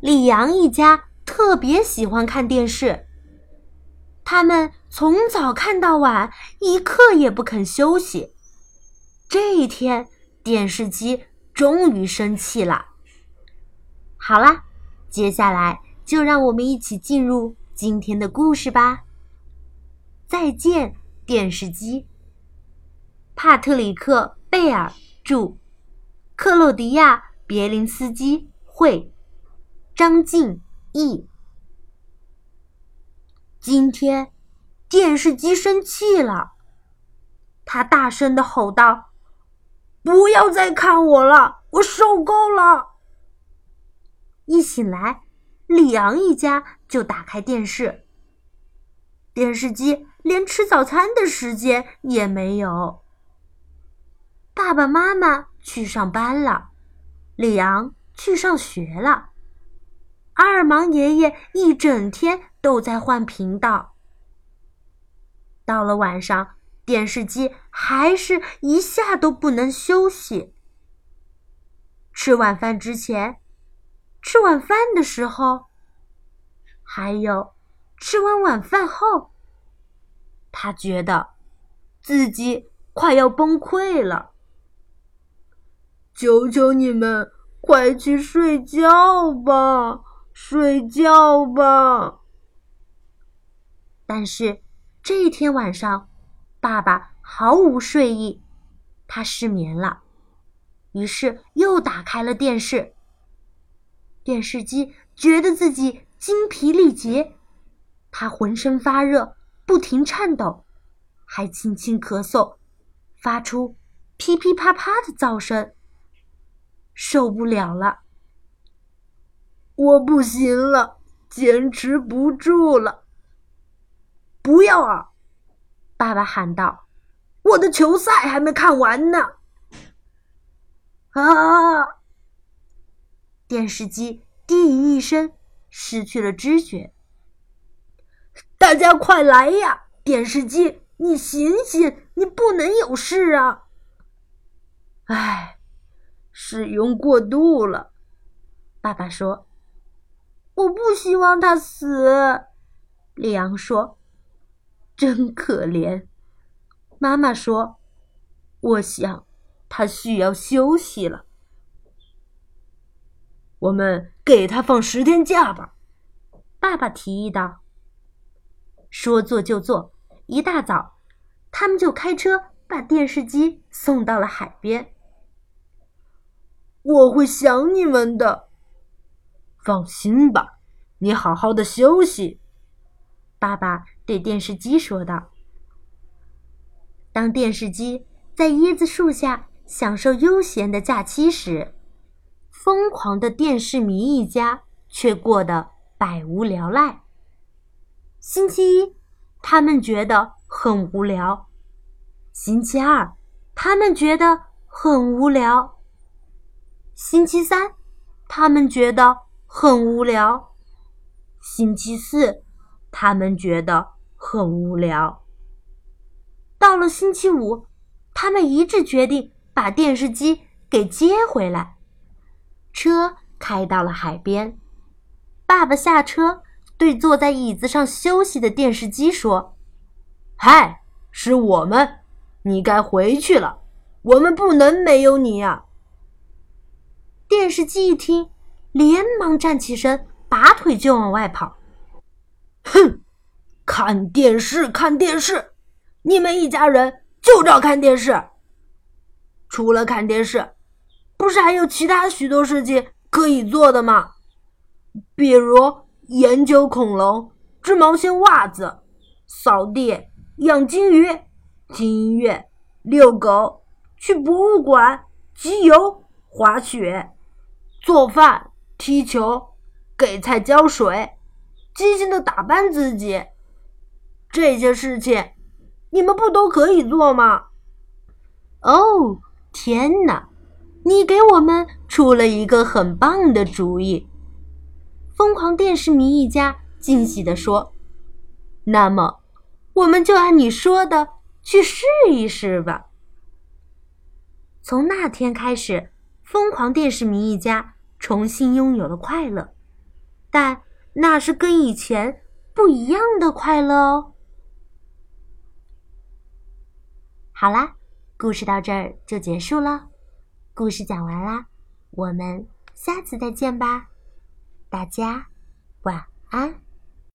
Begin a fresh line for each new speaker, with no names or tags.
李阳一家特别喜欢看电视。他们从早看到晚，一刻也不肯休息。这一天，电视机终于生气了。好啦，接下来就让我们一起进入今天的故事吧。再见，电视机。帕特里克·贝尔著，克洛迪亚·别林斯基绘，张静译。今天，电视机生气了，他大声的吼道：“不要再看我了，我受够了！”一醒来，里昂一家就打开电视，电视机连吃早餐的时间也没有。爸爸妈妈去上班了，里昂去上学了。阿尔芒爷爷一整天都在换频道。到了晚上，电视机还是一下都不能休息。吃晚饭之前，吃晚饭的时候，还有吃完晚饭后，他觉得自己快要崩溃了。求求你们，快去睡觉吧！睡觉吧。但是这一天晚上，爸爸毫无睡意，他失眠了，于是又打开了电视。电视机觉得自己精疲力竭，他浑身发热，不停颤抖，还轻轻咳嗽，发出噼噼啪啪的噪声，受不了了。我不行了，坚持不住了。不要啊！爸爸喊道：“我的球赛还没看完呢。”啊！电视机低吟一声，失去了知觉。大家快来呀！电视机，你醒醒，你不能有事啊！唉，使用过度了，爸爸说。我不希望他死，里昂说。真可怜，妈妈说。我想他需要休息了。我们给他放十天假吧，爸爸提议道。说做就做，一大早，他们就开车把电视机送到了海边。我会想你们的。放心吧，你好好的休息。”爸爸对电视机说道。当电视机在椰子树下享受悠闲的假期时，疯狂的电视迷一家却过得百无聊赖。星期一，他们觉得很无聊；星期二，他们觉得很无聊；星期三，他们觉得。很无聊。星期四，他们觉得很无聊。到了星期五，他们一致决定把电视机给接回来。车开到了海边，爸爸下车，对坐在椅子上休息的电视机说：“嗨，是我们，你该回去了。我们不能没有你呀。”电视机一听。连忙站起身，拔腿就往外跑。哼，看电视，看电视，你们一家人就知道看电视。除了看电视，不是还有其他许多事情可以做的吗？比如研究恐龙、织毛线袜子、扫地、养金鱼、听音乐、遛狗、去博物馆、集邮、滑雪、做饭。踢球、给菜浇水、精心的打扮自己，这些事情你们不都可以做吗？哦，天哪！你给我们出了一个很棒的主意！疯狂电视迷一家惊喜地说：“那么，我们就按你说的去试一试吧。”从那天开始，疯狂电视迷一家。重新拥有了快乐，但那是跟以前不一样的快乐哦。好啦，故事到这儿就结束了。故事讲完啦，我们下次再见吧，大家晚安。